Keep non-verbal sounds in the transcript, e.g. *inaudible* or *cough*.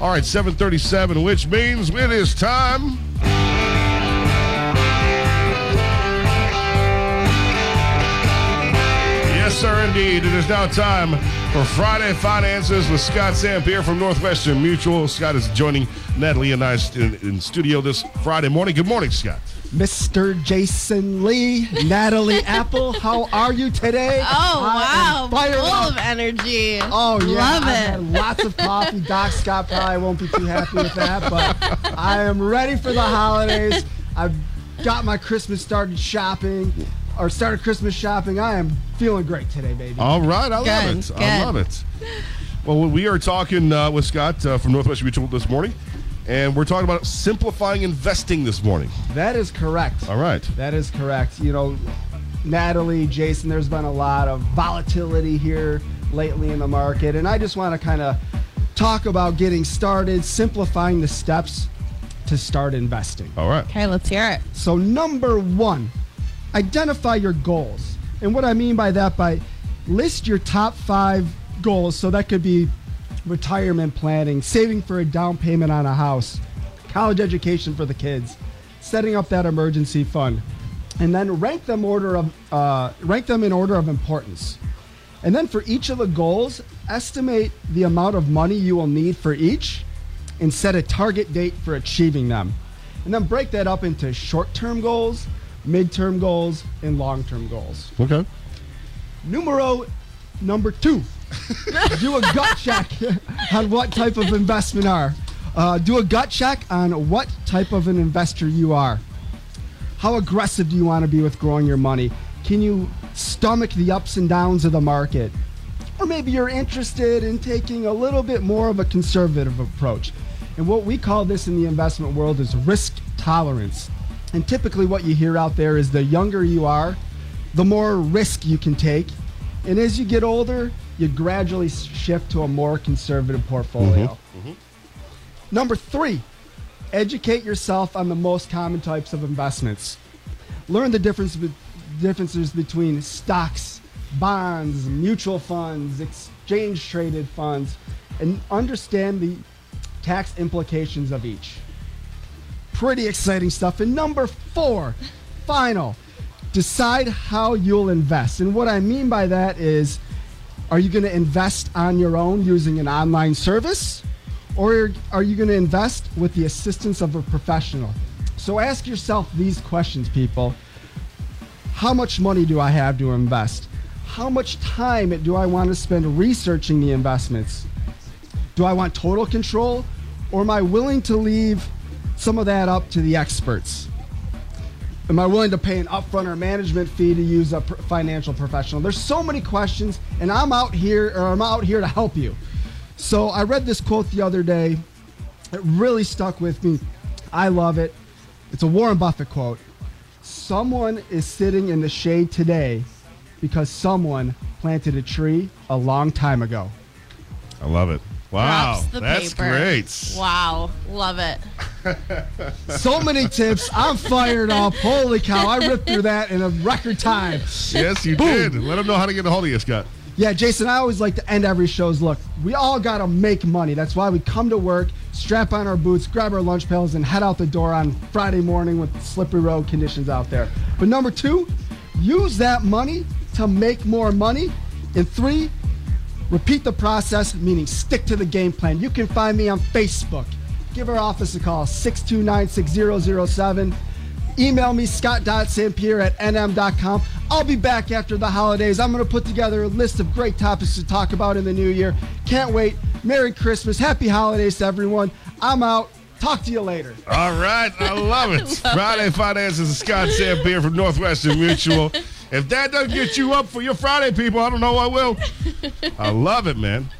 All right, 737, which means it is time. Yes, sir, indeed. It is now time for Friday Finances with Scott Sampier from Northwestern Mutual. Scott is joining Natalie and I in, in studio this Friday morning. Good morning, Scott. Mr. Jason Lee, Natalie Apple, how are you today? Oh I wow, energy. Oh yeah, love I've it. had lots of coffee. Doc Scott probably won't be too happy with that, but I am ready for the holidays. I've got my Christmas started shopping, or started Christmas shopping. I am feeling great today, baby. All right, I love Good, it. I love it. Well, we are talking uh, with Scott uh, from Northwest Mutual this morning, and we're talking about simplifying investing this morning. That is correct. All right. That is correct. You know, Natalie, Jason, there's been a lot of volatility here lately in the market, and I just want to kind of talk about getting started, simplifying the steps to start investing. All right. Okay, let's hear it. So, number one, identify your goals. And what I mean by that, by list your top five goals. So, that could be retirement planning, saving for a down payment on a house, college education for the kids, setting up that emergency fund, and then rank them order of uh, rank them in order of importance. And then for each of the goals, estimate the amount of money you will need for each and set a target date for achieving them. And then break that up into short term goals, mid term goals, and long term goals. Okay. Numero number two *laughs* do a gut check *laughs* on what type of investment are. Uh, do a gut check on what type of an investor you are. How aggressive do you want to be with growing your money? Can you stomach the ups and downs of the market? Or maybe you're interested in taking a little bit more of a conservative approach. And what we call this in the investment world is risk tolerance. And typically, what you hear out there is the younger you are, the more risk you can take. And as you get older, you gradually shift to a more conservative portfolio. Mm-hmm. Mm-hmm. Number three, educate yourself on the most common types of investments. Learn the difference differences between stocks, bonds, mutual funds, exchange traded funds, and understand the tax implications of each. Pretty exciting stuff. And number four, final, decide how you'll invest. And what I mean by that is are you going to invest on your own using an online service? Or are you going to invest with the assistance of a professional? So ask yourself these questions, people. How much money do I have to invest? How much time do I want to spend researching the investments? Do I want total control or am I willing to leave some of that up to the experts? Am I willing to pay an upfront or management fee to use a financial professional? There's so many questions, and I'm out here, or I'm out here to help you. So I read this quote the other day. It really stuck with me. I love it. It's a Warren Buffett quote. Someone is sitting in the shade today because someone planted a tree a long time ago. I love it. Wow. The That's paper. great. Wow, love it. *laughs* So many tips. I'm fired up. Holy cow. I ripped through that in a record time. Yes, you did. Let them know how to get a hold of you, Scott. Yeah, Jason, I always like to end every show's look. We all got to make money. That's why we come to work, strap on our boots, grab our lunch pails, and head out the door on Friday morning with slippery road conditions out there. But number two, use that money to make more money. And three, repeat the process, meaning stick to the game plan. You can find me on Facebook. Give our office a call, 629 6007. Email me, scott.sampier at nm.com. I'll be back after the holidays. I'm going to put together a list of great topics to talk about in the new year. Can't wait. Merry Christmas. Happy holidays to everyone. I'm out. Talk to you later. All right. I love it. *laughs* Friday Finances is Scott Sampier from Northwestern Mutual. *laughs* If that doesn't get you up for your Friday, people, I don't know what will. I love it, man.